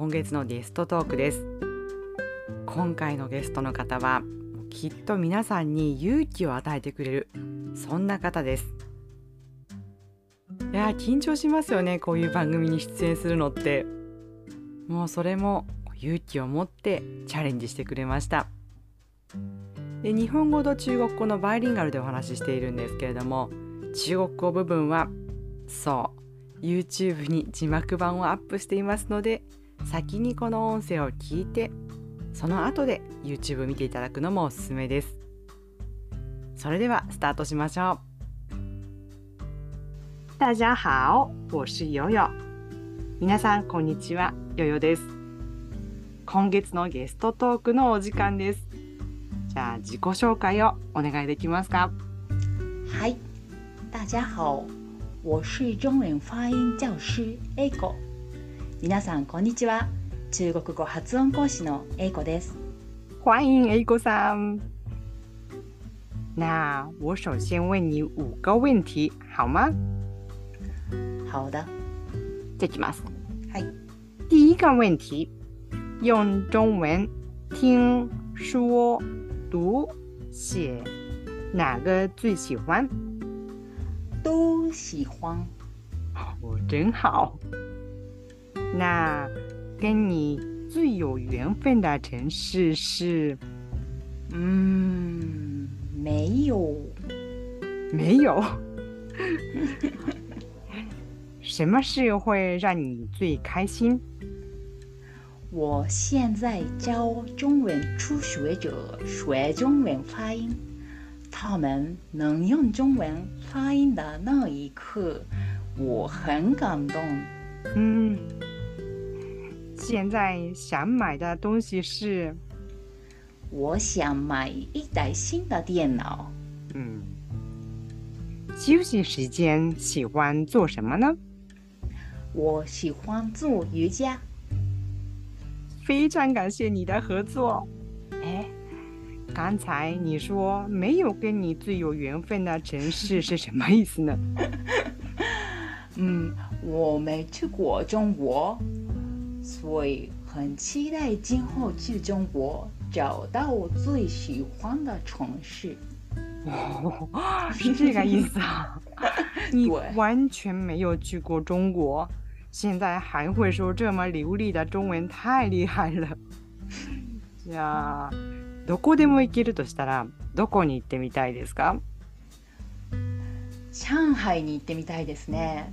今月のゲストトークです今回のゲストの方はきっと皆さんに勇気を与えてくれるそんな方ですいや緊張しますよねこういう番組に出演するのってもうそれも勇気を持ってチャレンジしてくれましたで日本語と中国語のバイリンガルでお話ししているんですけれども中国語部分はそう YouTube に字幕版をアップしていますので先にこの音声を聞いてその後で YouTube 見ていただくのもおすすめですそれではスタートしましょう大家好我是ヨヨ皆さんこんにちはヨヨです今月のゲストトークのお時間ですじゃあ自己紹介をお願いできますかはい大家好我是中文发音教师 e i 皆さんこんにちは中国語発音講師の英子です欢迎英子さん那我首先问你五个问题好吗好的できますはい第一个问题用中文听说读写哪个最喜欢？都喜欢。哦，真好。那，跟你最有缘分的城市是，嗯，没有，没有。什么事会让你最开心？我现在教中文初学者学中文发音，他们能用中文发音的那一刻，我很感动。嗯。现在想买的东西是，我想买一台新的电脑。嗯，休息时间喜欢做什么呢？我喜欢做瑜伽。非常感谢你的合作。哎，刚才你说没有跟你最有缘分的城市 是什么意思呢？嗯，我没去过中国。所以很期待今后去中国找到我最喜欢的城市。是这个意思啊？你完全没有去过中国，现在还会说这么流利的中文，太厉害了！どこでも行けるとしたら、どこに行ってみたいですか？上海に行ってみたいですね。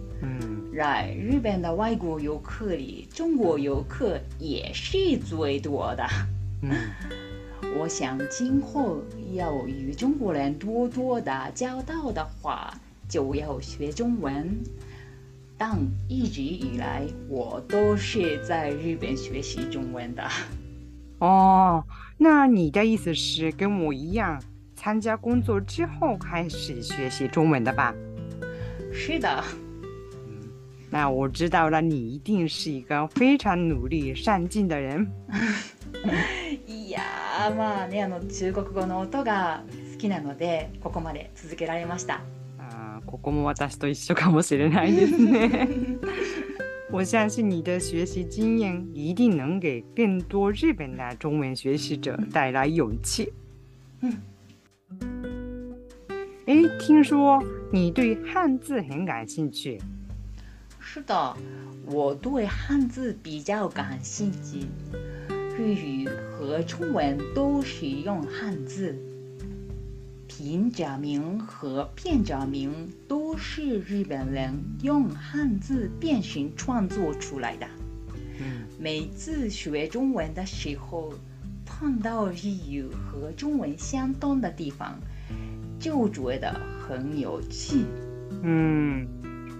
嗯，在日本的外国游客里，中国游客也是最多的。嗯，我想今后要与中国人多多打交道的话，就要学中文。但一直以来，我都是在日本学习中文的。哦，那你的意思是跟我一样，参加工作之后开始学习中文的吧？是的。那我知道了，你一定是一个非常努力、上进的人。いや、まあ、あの中国語の音が好きなのでここまで続けられました。あ、ここも私と一緒かもしれないですね。我相信你的学习经验一定能给更多日本的中文学习者带来勇气。哎，听说你对汉字很感兴趣。是的，我对汉字比较感兴趣。日语和中文都使用汉字，平假名和片假名都是日本人用汉字变形创作出来的。每次学中文的时候，碰到日语和中文相通的地方，就觉得很有趣。嗯。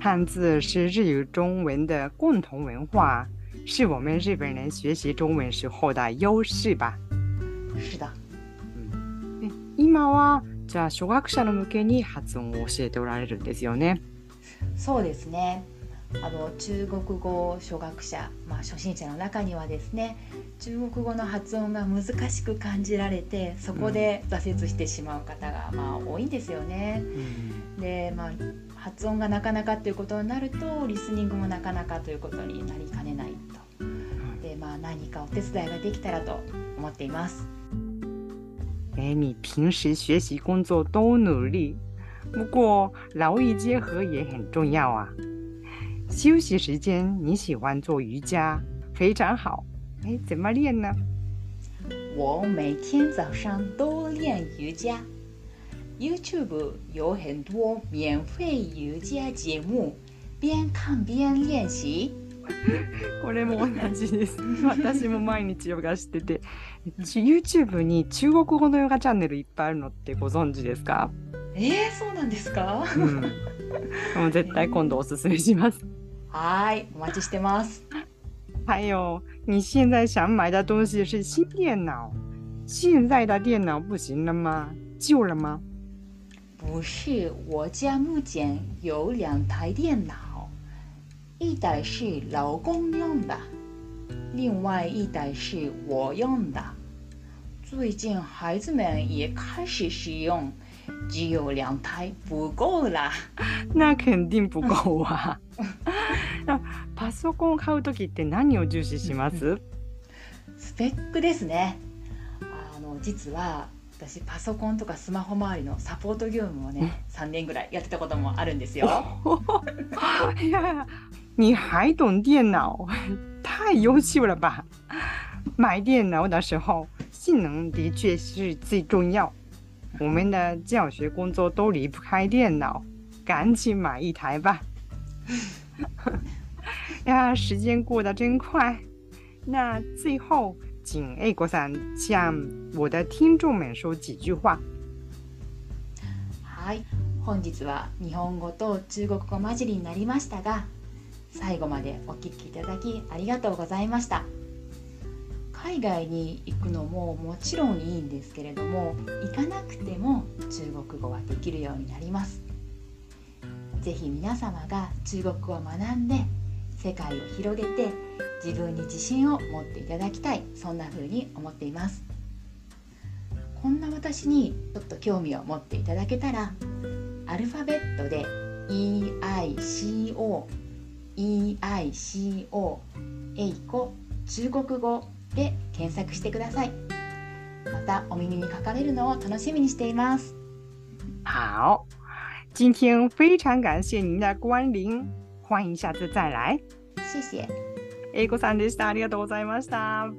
汉字是日语中文的共同文化，是我们日本人学习中文时候的优势吧？是的。今はじゃあ初学者の向けに発音を教えておられるんですよね。そうですね。あの中国語初学者、まあ、初心者の中にはですね中国語の発音が難しく感じられてそこで挫折してしまう方がまあ多いんですよね。うん、で、まあ、発音がなかなかということになるとリスニングもなかなかということになりかねないと、でまあ、何かお手伝いができたらと思っています。え、你平时学习工作都努力，不过劳逸结合也很重要啊。休息时间你喜欢做瑜伽，非常好。哎，怎么练呢？我每天早上都练瑜伽。YouTube 有很多免费瑜伽节目，边看边练习。これも同じです。私も毎日ヨガしてて、YouTube に中国語のヨガチャンネルいっぱいあるのってご存知ですか？えー、そうなんですか？うん、もう絶対今度おすすめします。えー、はい、お待ちしてます。はい、你现在想买的东西是新电脑，现在的电脑不行了吗？旧了吗？不是，我家目前有两台电脑，一台是老公用的，另外一台是我用的。最近孩子们也开始使用，只有两台不够啦。那肯定不够啊。那，パソコン買うときって何を重視します？スペックですね。あの実は。年や、你还懂电脑？太优秀了吧！买电脑的时候，性能的确是最重要。我们的教学工作都离不开电脑，赶紧买一台吧。呀，时间过得真快。那最后。请 A 子さん向我的听众们说几句话。はい、本日は日本語と中国語混じりになりましたが、最後までお聞きいただきありがとうございました。海外に行くのももちろんいいんですけれども行かなくても中国語はできるようになります是非皆様が中国語を学んで世界を広げて自分に自信を持っていただきたいそんな風に思っていますこんな私にちょっと興味を持っていただけたらアルファベットで EICO EICO えいこ中国語で検索してくださいまたお耳にかかれるのを楽しみにしています好今天非常感谢您的光临欢迎下次再来谢谢英子さんでした。ありがとうございました。